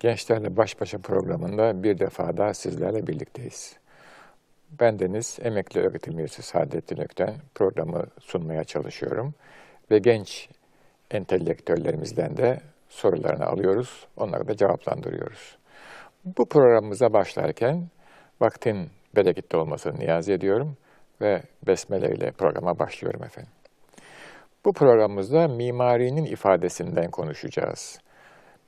Gençlerle Baş Başa programında bir defa daha sizlerle birlikteyiz. Ben Deniz, emekli öğretim üyesi Saadettin Ökten programı sunmaya çalışıyorum. Ve genç entelektüellerimizden de sorularını alıyoruz, onları da cevaplandırıyoruz. Bu programımıza başlarken vaktin bereketli olmasını niyaz ediyorum ve besmele ile programa başlıyorum efendim. Bu programımızda mimarinin ifadesinden konuşacağız.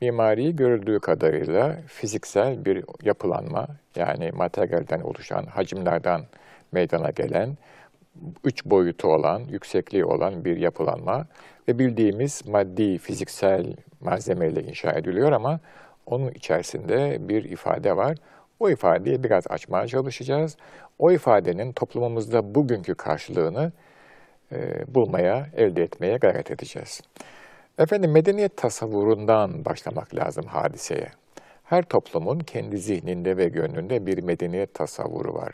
Mimari görüldüğü kadarıyla fiziksel bir yapılanma, yani materyalden oluşan, hacimlerden meydana gelen, üç boyutu olan, yüksekliği olan bir yapılanma ve bildiğimiz maddi, fiziksel malzemeyle inşa ediliyor ama onun içerisinde bir ifade var. O ifadeyi biraz açmaya çalışacağız. O ifadenin toplumumuzda bugünkü karşılığını e, bulmaya, elde etmeye gayret edeceğiz. Efendim medeniyet tasavvurundan başlamak lazım hadiseye. Her toplumun kendi zihninde ve gönlünde bir medeniyet tasavvuru var.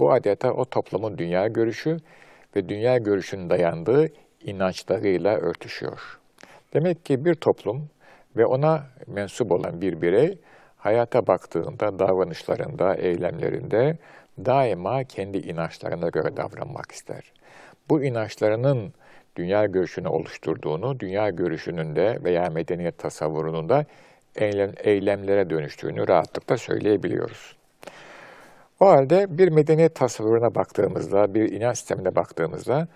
Bu adeta o toplumun dünya görüşü ve dünya görüşünün dayandığı inançlarıyla örtüşüyor. Demek ki bir toplum ve ona mensup olan bir birey hayata baktığında davranışlarında, eylemlerinde daima kendi inançlarına göre davranmak ister. Bu inançlarının dünya görüşünü oluşturduğunu, dünya görüşünün de veya medeniyet tasavvurunun da eylem, eylemlere dönüştüğünü rahatlıkla söyleyebiliyoruz. O halde bir medeniyet tasavvuruna baktığımızda, bir inanç sistemine baktığımızda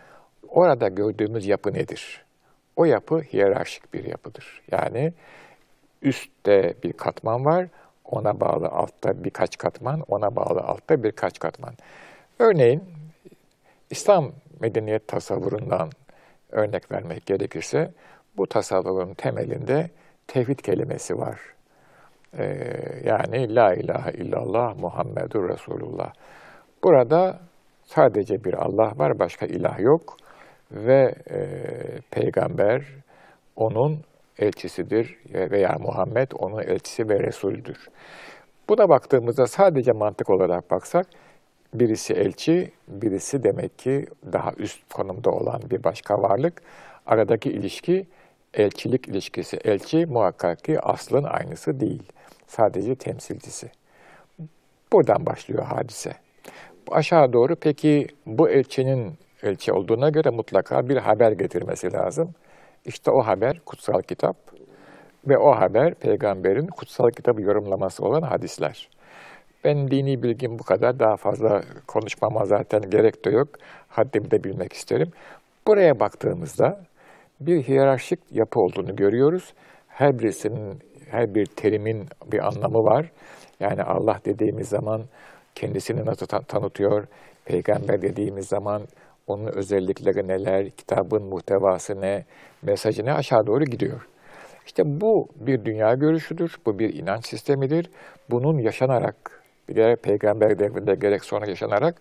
orada gördüğümüz yapı nedir? O yapı hiyerarşik bir yapıdır. Yani üstte bir katman var, ona bağlı altta birkaç katman, ona bağlı altta birkaç katman. Örneğin İslam medeniyet tasavvurundan örnek vermek gerekirse bu tasavvurun temelinde tevhid kelimesi var. Ee, yani La ilahe illallah Muhammedur Resulullah. Burada sadece bir Allah var, başka ilah yok ve e, peygamber onun elçisidir veya Muhammed onun elçisi ve Resulüdür. Buna baktığımızda sadece mantık olarak baksak birisi elçi, birisi demek ki daha üst konumda olan bir başka varlık. Aradaki ilişki elçilik ilişkisi. Elçi muhakkak ki aslın aynısı değil. Sadece temsilcisi. Buradan başlıyor hadise. Aşağı doğru peki bu elçinin elçi olduğuna göre mutlaka bir haber getirmesi lazım. İşte o haber kutsal kitap ve o haber peygamberin kutsal kitabı yorumlaması olan hadisler. Ben dini bilgim bu kadar. Daha fazla konuşmama zaten gerek de yok. Haddimi de bilmek isterim. Buraya baktığımızda bir hiyerarşik yapı olduğunu görüyoruz. Her birisinin, her bir terimin bir anlamı var. Yani Allah dediğimiz zaman kendisini nasıl tanıtıyor, peygamber dediğimiz zaman onun özellikleri neler, kitabın muhtevası ne, mesajı ne aşağı doğru gidiyor. İşte bu bir dünya görüşüdür, bu bir inanç sistemidir. Bunun yaşanarak gerek peygamber devrinde gerek sonra yaşanarak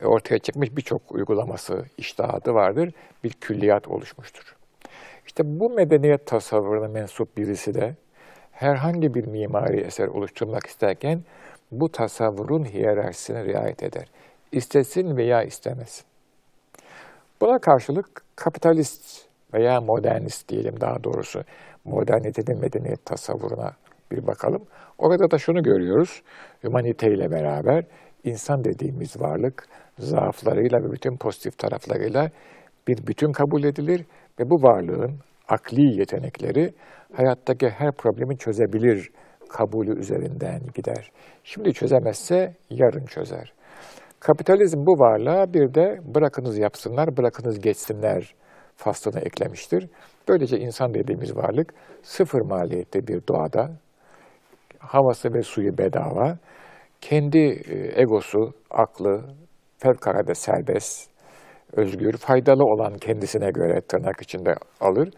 e, ortaya çıkmış birçok uygulaması, iştahatı vardır. Bir külliyat oluşmuştur. İşte bu medeniyet tasavvuruna mensup birisi de herhangi bir mimari eser oluşturmak isterken bu tasavvurun hiyerarşisine riayet eder. İstesin veya istemesin. Buna karşılık kapitalist veya modernist diyelim daha doğrusu modernitenin medeniyet tasavvuruna bir bakalım. Orada da şunu görüyoruz. Humanite ile beraber insan dediğimiz varlık zaaflarıyla ve bütün pozitif taraflarıyla bir bütün kabul edilir ve bu varlığın akli yetenekleri hayattaki her problemi çözebilir kabulü üzerinden gider. Şimdi çözemezse yarın çözer. Kapitalizm bu varlığa bir de bırakınız yapsınlar, bırakınız geçsinler faslını eklemiştir. Böylece insan dediğimiz varlık sıfır maliyette bir doğada havası ve suyu bedava. Kendi e, egosu, aklı fevkalade serbest, özgür, faydalı olan kendisine göre tırnak içinde alır,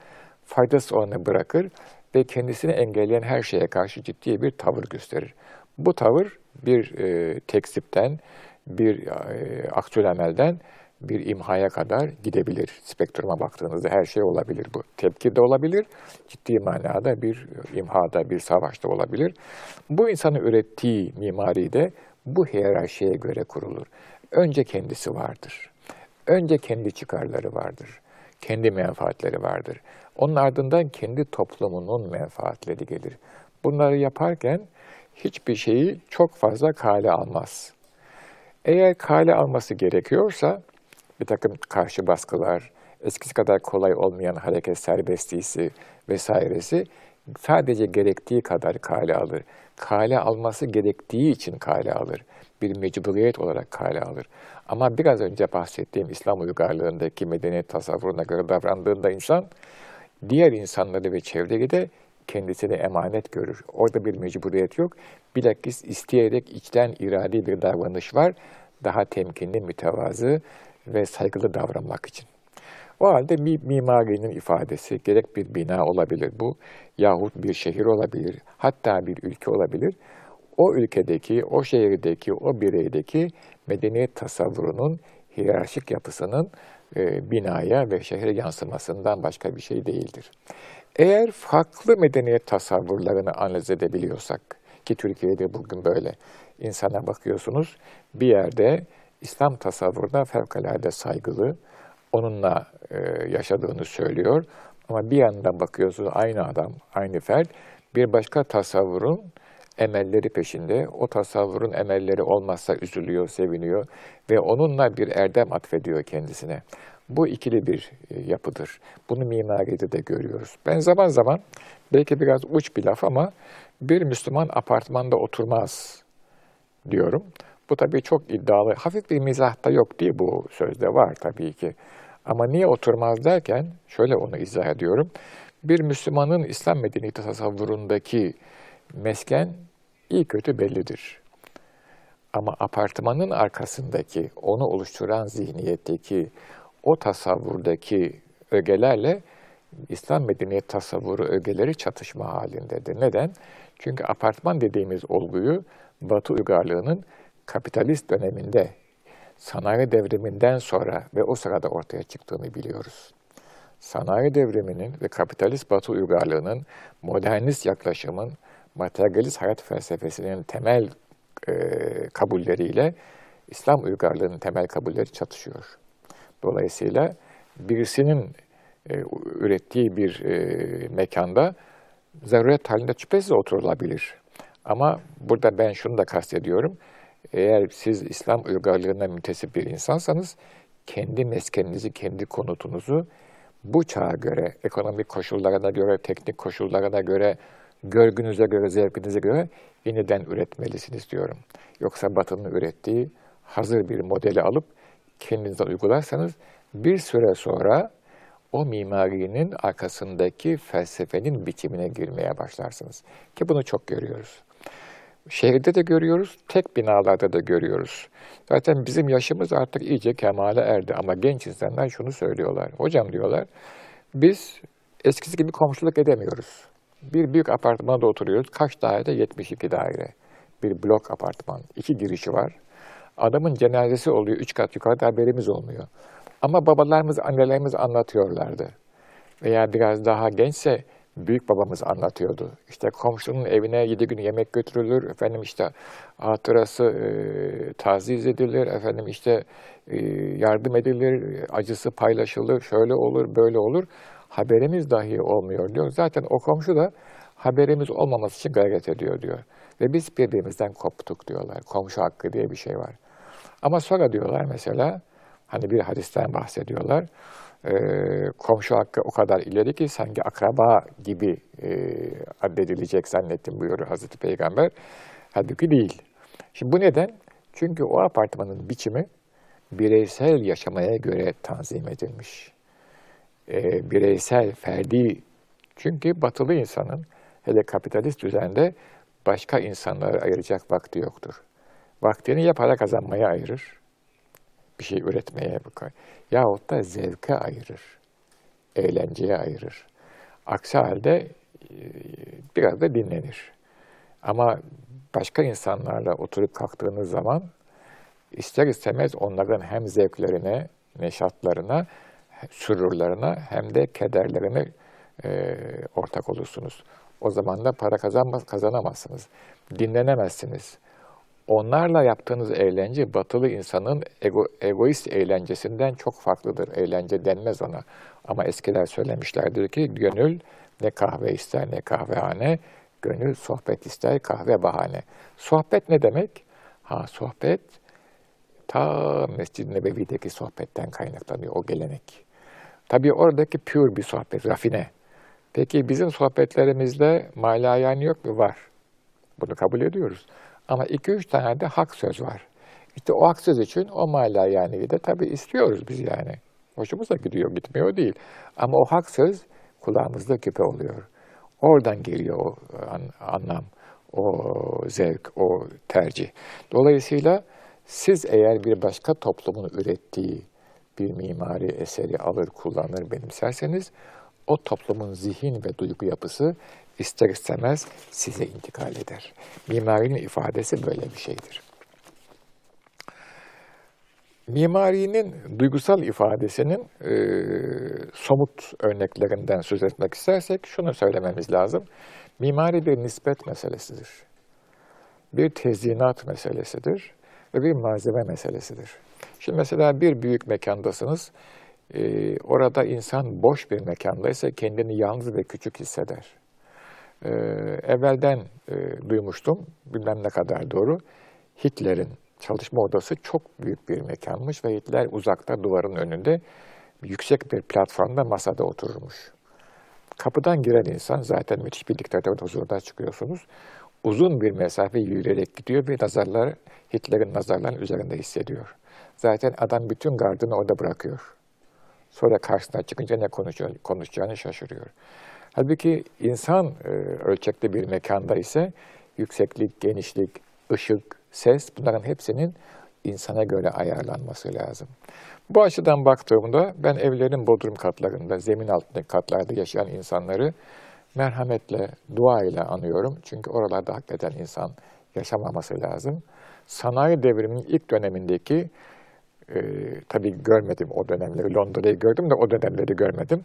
faydası olanı bırakır ve kendisini engelleyen her şeye karşı ciddi bir tavır gösterir. Bu tavır bir e, tekzipten, bir e, aksül emelden bir imhaya kadar gidebilir. Spektruma baktığınızda her şey olabilir bu. Tepki de olabilir, ciddi manada bir imhada, bir savaşta olabilir. Bu insanın ürettiği mimari de bu hiyerarşiye göre kurulur. Önce kendisi vardır. Önce kendi çıkarları vardır. Kendi menfaatleri vardır. Onun ardından kendi toplumunun menfaatleri gelir. Bunları yaparken hiçbir şeyi çok fazla kale almaz. Eğer kale alması gerekiyorsa bir takım karşı baskılar, eskisi kadar kolay olmayan hareket serbestliği vesairesi sadece gerektiği kadar kale alır. Kale alması gerektiği için kale alır. Bir mecburiyet olarak kale alır. Ama biraz önce bahsettiğim İslam uygarlığındaki medeniyet tasavvuruna göre davrandığında insan, diğer insanları ve çevreyi de kendisine emanet görür. Orada bir mecburiyet yok. Bilakis isteyerek içten iradi bir davranış var. Daha temkinli, mütevazı ve saygılı davranmak için. O halde mimarinin ifadesi gerek bir bina olabilir bu yahut bir şehir olabilir, hatta bir ülke olabilir. O ülkedeki, o şehirdeki, o bireydeki medeniyet tasavvurunun hiyerarşik yapısının e, binaya ve şehre yansımasından başka bir şey değildir. Eğer farklı medeniyet tasavvurlarını analiz edebiliyorsak, ki Türkiye'de bugün böyle, insana bakıyorsunuz, bir yerde İslam tasavvuruna fevkalade saygılı, onunla e, yaşadığını söylüyor. Ama bir yandan bakıyorsunuz aynı adam, aynı fert bir başka tasavvurun emelleri peşinde. O tasavvurun emelleri olmazsa üzülüyor, seviniyor ve onunla bir erdem atfediyor kendisine. Bu ikili bir e, yapıdır. Bunu mimaride de görüyoruz. Ben zaman zaman, belki biraz uç bir laf ama bir Müslüman apartmanda oturmaz diyorum. Bu tabii çok iddialı. Hafif bir mizah da yok değil bu sözde var tabii ki. Ama niye oturmaz derken şöyle onu izah ediyorum. Bir Müslümanın İslam medeniyeti tasavvurundaki mesken iyi kötü bellidir. Ama apartmanın arkasındaki, onu oluşturan zihniyetteki, o tasavvurdaki ögelerle İslam medeniyet tasavvuru ögeleri çatışma halindedir. Neden? Çünkü apartman dediğimiz olguyu Batı uygarlığının kapitalist döneminde sanayi devriminden sonra ve o sırada ortaya çıktığını biliyoruz. Sanayi devriminin ve kapitalist batı uygarlığının modernist yaklaşımın materyalist hayat felsefesinin temel e, kabulleriyle İslam uygarlığının temel kabulleri çatışıyor. Dolayısıyla birisinin e, ürettiği bir e, mekanda zaruret halinde şüphesiz oturulabilir. Ama burada ben şunu da kastediyorum. Eğer siz İslam uygarlığına müntesip bir insansanız kendi meskeninizi, kendi konutunuzu bu çağa göre, ekonomik koşullarına göre, teknik koşullarına göre, görgünüze göre, zevkinize göre yeniden üretmelisiniz diyorum. Yoksa Batı'nın ürettiği hazır bir modeli alıp kendinize uygularsanız bir süre sonra o mimarinin arkasındaki felsefenin bitimine girmeye başlarsınız. Ki bunu çok görüyoruz. Şehirde de görüyoruz, tek binalarda da görüyoruz. Zaten bizim yaşımız artık iyice kemale erdi ama genç insanlar şunu söylüyorlar. Hocam diyorlar, biz eskisi gibi komşuluk edemiyoruz. Bir büyük apartmanda oturuyoruz. Kaç daire? 72 daire. Bir blok apartman. iki girişi var. Adamın cenazesi oluyor. Üç kat yukarıda haberimiz olmuyor. Ama babalarımız, annelerimiz anlatıyorlardı. Veya biraz daha gençse büyük babamız anlatıyordu. İşte komşunun evine yedi gün yemek götürülür, efendim işte hatırası e, taziz edilir, efendim işte e, yardım edilir, acısı paylaşılır, şöyle olur, böyle olur. Haberimiz dahi olmuyor diyor. Zaten o komşu da haberimiz olmaması için gayret ediyor diyor. Ve biz birbirimizden koptuk diyorlar. Komşu hakkı diye bir şey var. Ama sonra diyorlar mesela, hani bir hadisten bahsediyorlar e, komşu hakkı o kadar ileri ki sanki akraba gibi e, addedilecek zannettim buyuruyor Hazreti Peygamber. Halbuki değil. Şimdi bu neden? Çünkü o apartmanın biçimi bireysel yaşamaya göre tanzim edilmiş. E, bireysel, ferdi. Çünkü batılı insanın hele kapitalist düzende başka insanlara ayıracak vakti yoktur. Vaktini ya para kazanmaya ayırır, bir şey üretmeye bakar. Yahut da zevke ayırır, eğlenceye ayırır. Aksi halde e, biraz da dinlenir. Ama başka insanlarla oturup kalktığınız zaman ister istemez onların hem zevklerine, neşatlarına, sürürlerine hem de kederlerine e, ortak olursunuz. O zaman da para kazanmaz, kazanamazsınız. Dinlenemezsiniz. Onlarla yaptığınız eğlence batılı insanın ego, egoist eğlencesinden çok farklıdır. Eğlence denmez ona. Ama eskiler söylemişlerdir ki gönül ne kahve ister ne kahvehane, gönül sohbet ister kahve bahane. Sohbet ne demek? Ha sohbet ta Mescid-i Nebevi'deki sohbetten kaynaklanıyor o gelenek. Tabii oradaki pür bir sohbet, rafine. Peki bizim sohbetlerimizde malayan yok mu? Var. Bunu kabul ediyoruz. Ama iki üç tane de hak söz var. İşte o hak söz için o mala yani de tabii istiyoruz biz yani. Hoşumuza gidiyor, gitmiyor değil. Ama o hak söz kulağımızda küpe oluyor. Oradan geliyor o anlam, o zevk, o tercih. Dolayısıyla siz eğer bir başka toplumun ürettiği bir mimari eseri alır, kullanır, benimserseniz o toplumun zihin ve duygu yapısı ister istemez size intikal eder. Mimarinin ifadesi böyle bir şeydir. Mimarinin duygusal ifadesinin e, somut örneklerinden söz etmek istersek şunu söylememiz lazım. Mimari bir nispet meselesidir. Bir tezyinat meselesidir ve bir malzeme meselesidir. Şimdi mesela bir büyük mekandasınız. E, orada insan boş bir mekandaysa kendini yalnız ve küçük hisseder. E, evvelden e, duymuştum, bilmem ne kadar doğru, Hitler'in çalışma odası çok büyük bir mekanmış ve Hitler uzakta duvarın önünde yüksek bir platformda masada otururmuş. Kapıdan giren insan zaten müthiş bir diktatörün huzuruna çıkıyorsunuz. Uzun bir mesafe yürüyerek gidiyor ve nazarlar Hitler'in nazarlarının üzerinde hissediyor. Zaten adam bütün gardını orada bırakıyor. Sonra karşısına çıkınca ne konuşacağını şaşırıyor. Halbuki insan e, ölçekli bir mekanda ise yükseklik, genişlik, ışık, ses bunların hepsinin insana göre ayarlanması lazım. Bu açıdan baktığımda ben evlerin bodrum katlarında, zemin altındaki katlarda yaşayan insanları merhametle, dua ile anıyorum. Çünkü oralarda hakikaten insan yaşamaması lazım. Sanayi devriminin ilk dönemindeki, e, tabii görmedim o dönemleri, Londra'yı gördüm de o dönemleri görmedim.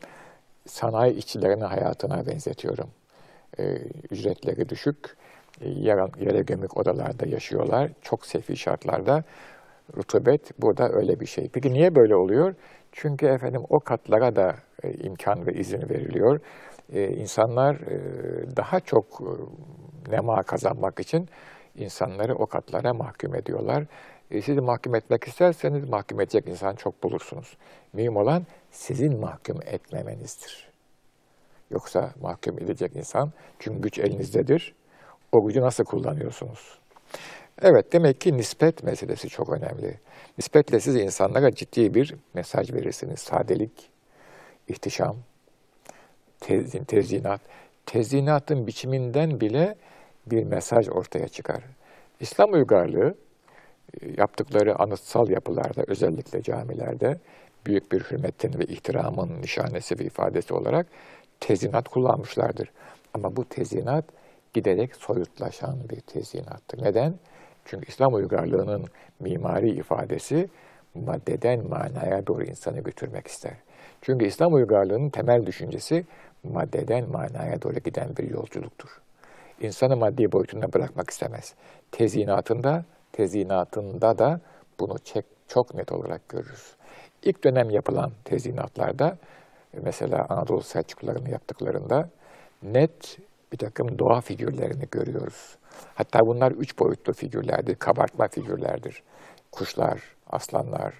Sanayi işçilerinin hayatına benzetiyorum. E, ücretleri düşük, e, yere, yere gömük odalarda yaşıyorlar. Çok sefi şartlarda. Rutubet burada öyle bir şey. Peki niye böyle oluyor? Çünkü efendim o katlara da e, imkan ve izin veriliyor. E, insanlar e, daha çok e, nema kazanmak için insanları o katlara mahkum ediyorlar. E, sizi mahkum etmek isterseniz mahkum edecek insan çok bulursunuz. Mühim olan sizin mahkum etmemenizdir. Yoksa mahkum edecek insan, çünkü güç elinizdedir. O gücü nasıl kullanıyorsunuz? Evet, demek ki nispet meselesi çok önemli. Nispetle siz insanlara ciddi bir mesaj verirsiniz. Sadelik, ihtişam, tezin, tezyinat. Tezyinatın biçiminden bile bir mesaj ortaya çıkar. İslam uygarlığı yaptıkları anıtsal yapılarda, özellikle camilerde büyük bir hürmetin ve ihtiramın nişanesi ve ifadesi olarak tezyinat kullanmışlardır. Ama bu tezyinat giderek soyutlaşan bir tezyinattır. Neden? Çünkü İslam uygarlığının mimari ifadesi maddeden manaya doğru insanı götürmek ister. Çünkü İslam uygarlığının temel düşüncesi maddeden manaya doğru giden bir yolculuktur. İnsanı maddi boyutunda bırakmak istemez. Tezyinatında, tezyinatında da bunu çok net olarak görürüz. İlk dönem yapılan tezyinatlarda, mesela Anadolu Selçuklularının yaptıklarında net bir takım doğa figürlerini görüyoruz. Hatta bunlar üç boyutlu figürlerdir, kabartma figürlerdir. Kuşlar, aslanlar,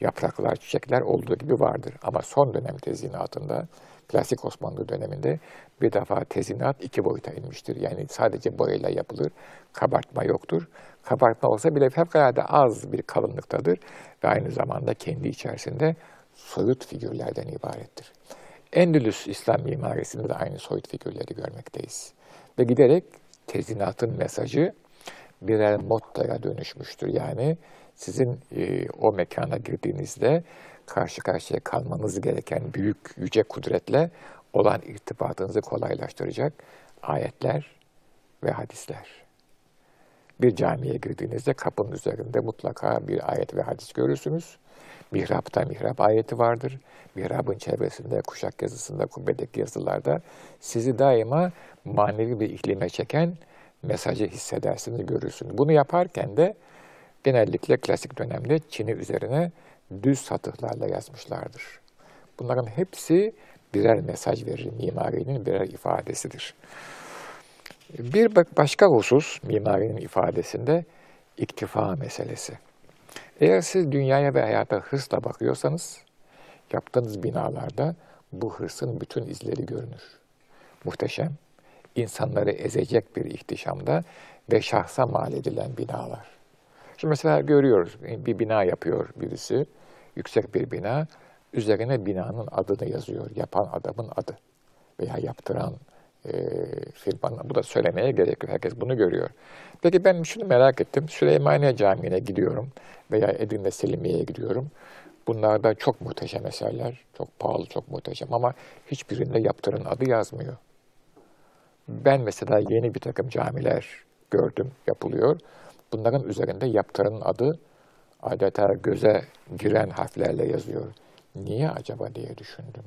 yapraklar, çiçekler olduğu gibi vardır. Ama son dönem tezyinatında, klasik Osmanlı döneminde bir defa tezinat iki boyuta inmiştir. Yani sadece boyayla yapılır, kabartma yoktur. Kabartma olsa bile fevkalade az bir kalınlıktadır ve aynı zamanda kendi içerisinde soyut figürlerden ibarettir. Endülüs İslam mimarisinde de aynı soyut figürleri görmekteyiz. Ve giderek tezinatın mesajı birer mottoya dönüşmüştür. Yani sizin e, o mekana girdiğinizde karşı karşıya kalmanız gereken büyük, yüce kudretle olan irtibatınızı kolaylaştıracak ayetler ve hadisler. Bir camiye girdiğinizde kapının üzerinde mutlaka bir ayet ve hadis görürsünüz. Mihrapta mihrap ayeti vardır. Mihrabın çevresinde, kuşak yazısında, kubbedeki yazılarda sizi daima manevi bir iklime çeken mesajı hissedersiniz, görürsünüz. Bunu yaparken de genellikle klasik dönemde Çin'i üzerine düz satıhlarla yazmışlardır. Bunların hepsi birer mesaj verir, mimarinin birer ifadesidir. Bir başka husus mimarinin ifadesinde iktifa meselesi. Eğer siz dünyaya ve hayata hırsla bakıyorsanız, yaptığınız binalarda bu hırsın bütün izleri görünür. Muhteşem, insanları ezecek bir ihtişamda ve şahsa mal edilen binalar. Şimdi mesela görüyoruz, bir bina yapıyor birisi, yüksek bir bina, üzerine binanın adını yazıyor, yapan adamın adı veya yaptıran e, firmanın. Bu da söylemeye gerek yok, herkes bunu görüyor. Peki ben şunu merak ettim, Süleymaniye Camii'ne gidiyorum veya Edirne Selimiye'ye gidiyorum. Bunlar da çok muhteşem eserler, çok pahalı, çok muhteşem ama hiçbirinde yaptıran adı yazmıyor. Ben mesela yeni bir takım camiler gördüm, yapılıyor. Bunların üzerinde yaptıranın adı adeta göze giren harflerle yazıyor. Niye acaba diye düşündüm.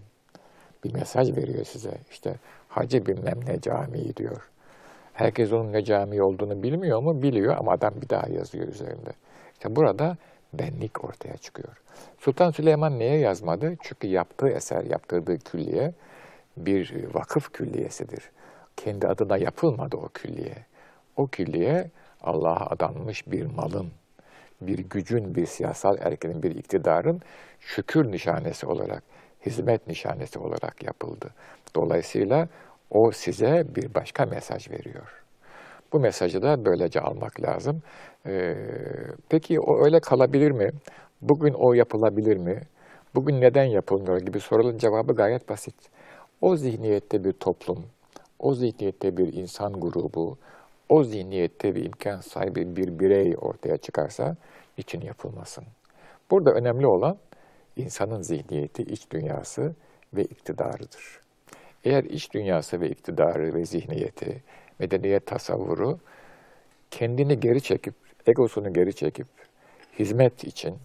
Bir mesaj veriyor size. İşte Hacı bilmem ne camii diyor. Herkes onun ne cami olduğunu bilmiyor mu? Biliyor ama adam bir daha yazıyor üzerinde. İşte burada benlik ortaya çıkıyor. Sultan Süleyman neye yazmadı? Çünkü yaptığı eser, yaptırdığı külliye bir vakıf külliyesidir. Kendi adına yapılmadı o külliye. O külliye Allah'a adanmış bir malın, bir gücün, bir siyasal erkenin, bir iktidarın şükür nişanesi olarak, hizmet nişanesi olarak yapıldı. Dolayısıyla o size bir başka mesaj veriyor. Bu mesajı da böylece almak lazım. Ee, peki o öyle kalabilir mi? Bugün o yapılabilir mi? Bugün neden yapılmıyor gibi soruların cevabı gayet basit. O zihniyette bir toplum, o zihniyette bir insan grubu, o zihniyette bir imkan sahibi bir birey ortaya çıkarsa için yapılmasın. Burada önemli olan insanın zihniyeti, iç dünyası ve iktidarıdır. Eğer iç dünyası ve iktidarı ve zihniyeti, medeniyet tasavvuru kendini geri çekip, egosunu geri çekip, hizmet için,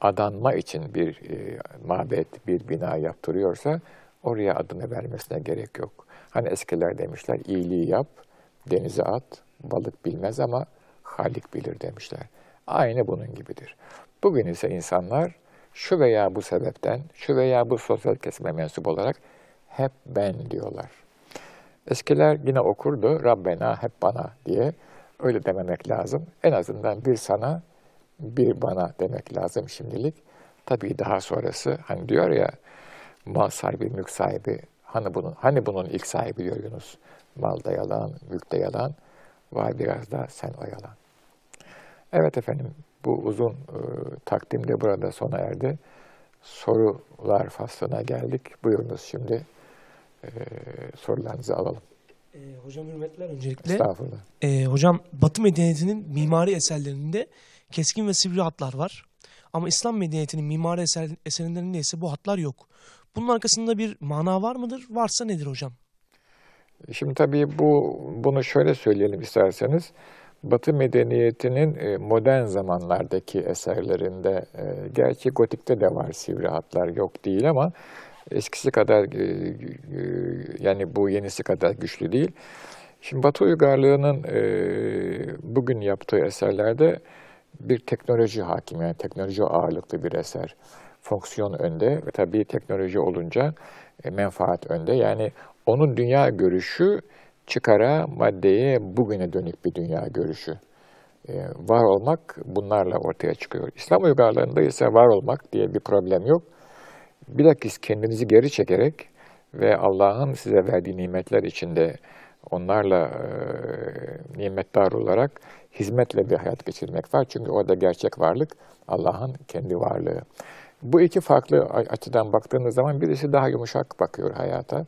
adanma için bir e, mabet, bir bina yaptırıyorsa oraya adını vermesine gerek yok. Hani eskiler demişler, iyiliği yap, denize at, balık bilmez ama Halik bilir demişler. Aynı bunun gibidir. Bugün ise insanlar şu veya bu sebepten, şu veya bu sosyal kesime mensup olarak hep ben diyorlar. Eskiler yine okurdu, Rabbena hep bana diye. Öyle dememek lazım. En azından bir sana, bir bana demek lazım şimdilik. Tabii daha sonrası hani diyor ya mal sahibi, mülk sahibi hani bunun hani bunun ilk sahibi diyor Yunus. Malda yalan, mülkte yalan. Vay biraz da sen oyalan. Evet efendim bu uzun e, takdim de burada sona erdi. Sorular faslına geldik. Buyurunuz şimdi e, sorularınızı alalım. E, hocam hürmetler öncelikle. Estağfurullah. E, hocam Batı medeniyetinin mimari eserlerinde keskin ve sivri hatlar var. Ama İslam medeniyetinin mimari eser, eserlerinde ise bu hatlar yok. Bunun arkasında bir mana var mıdır? Varsa nedir hocam? Şimdi tabii bu bunu şöyle söyleyelim isterseniz. Batı medeniyetinin e, modern zamanlardaki eserlerinde, e, gerçi gotikte de var sivri hatlar yok değil ama eskisi kadar e, yani bu yenisi kadar güçlü değil. Şimdi Batı uygarlığının bugün yaptığı eserlerde bir teknoloji hakim, yani teknoloji ağırlıklı bir eser. Fonksiyon önde ve tabii teknoloji olunca menfaat önde. Yani onun dünya görüşü çıkara, maddeye, bugüne dönük bir dünya görüşü. Ee, var olmak bunlarla ortaya çıkıyor. İslam uygarlığında ise var olmak diye bir problem yok. Bilakis kendinizi geri çekerek ve Allah'ın size verdiği nimetler içinde onlarla e, nimetdar olarak hizmetle bir hayat geçirmek var. Çünkü orada gerçek varlık Allah'ın kendi varlığı. Bu iki farklı açıdan baktığınız zaman birisi daha yumuşak bakıyor hayata.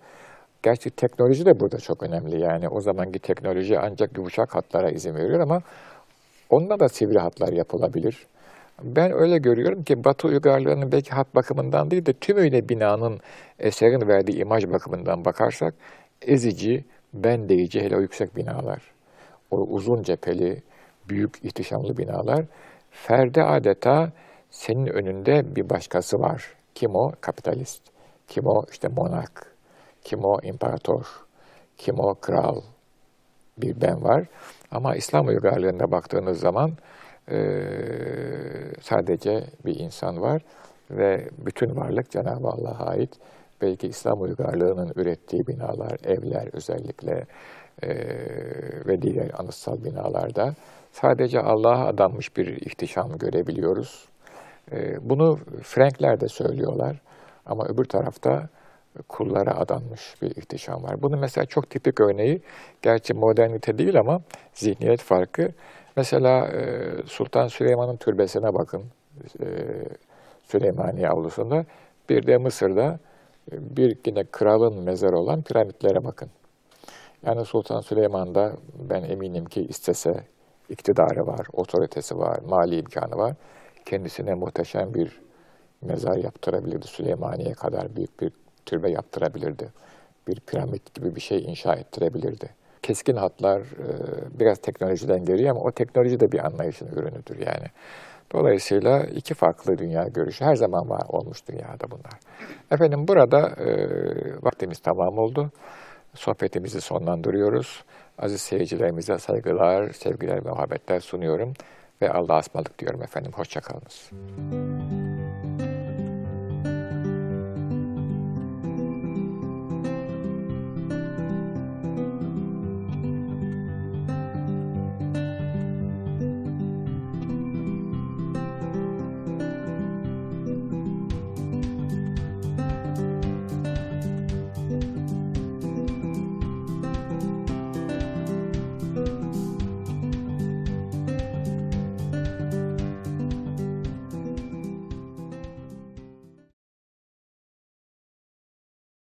Gerçi teknoloji de burada çok önemli. Yani o zamanki teknoloji ancak yumuşak hatlara izin veriyor ama onunla da sivri hatlar yapılabilir. Ben öyle görüyorum ki Batı uygarlığının belki hat bakımından değil de tümüyle binanın eserin verdiği imaj bakımından bakarsak ezici, ben deyici hele o yüksek binalar, o uzun cepheli, büyük ihtişamlı binalar ferde adeta senin önünde bir başkası var. Kim o? Kapitalist. Kim o? İşte monark. Kim o? İmparator. Kim o? Kral. Bir ben var. Ama İslam uygarlığına baktığınız zaman e, sadece bir insan var ve bütün varlık Cenab-ı Allah'a ait. Belki İslam uygarlığının ürettiği binalar, evler özellikle e, ve diğer anıtsal binalarda sadece Allah'a adanmış bir ihtişam görebiliyoruz. E, bunu Frankler de söylüyorlar ama öbür tarafta kullara adanmış bir ihtişam var. Bunun mesela çok tipik örneği, gerçi modernite değil ama zihniyet farkı. Mesela e, Sultan Süleyman'ın türbesine bakın, e, Süleymaniye avlusunda. Bir de Mısır'da e, bir yine kralın mezarı olan piramitlere bakın. Yani Sultan Süleyman'da ben eminim ki istese iktidarı var, otoritesi var, mali imkanı var. Kendisine muhteşem bir mezar yaptırabilirdi. Süleymaniye kadar büyük bir türbe yaptırabilirdi. Bir piramit gibi bir şey inşa ettirebilirdi. Keskin hatlar e, biraz teknolojiden geliyor ama o teknoloji de bir anlayışın ürünüdür yani. Dolayısıyla iki farklı dünya görüşü her zaman var olmuş dünyada bunlar. Efendim burada e, vaktimiz tamam oldu. Sohbetimizi sonlandırıyoruz. Aziz seyircilerimize saygılar, sevgiler ve muhabbetler sunuyorum. Ve Allah'a ısmarladık diyorum efendim. Hoşçakalınız.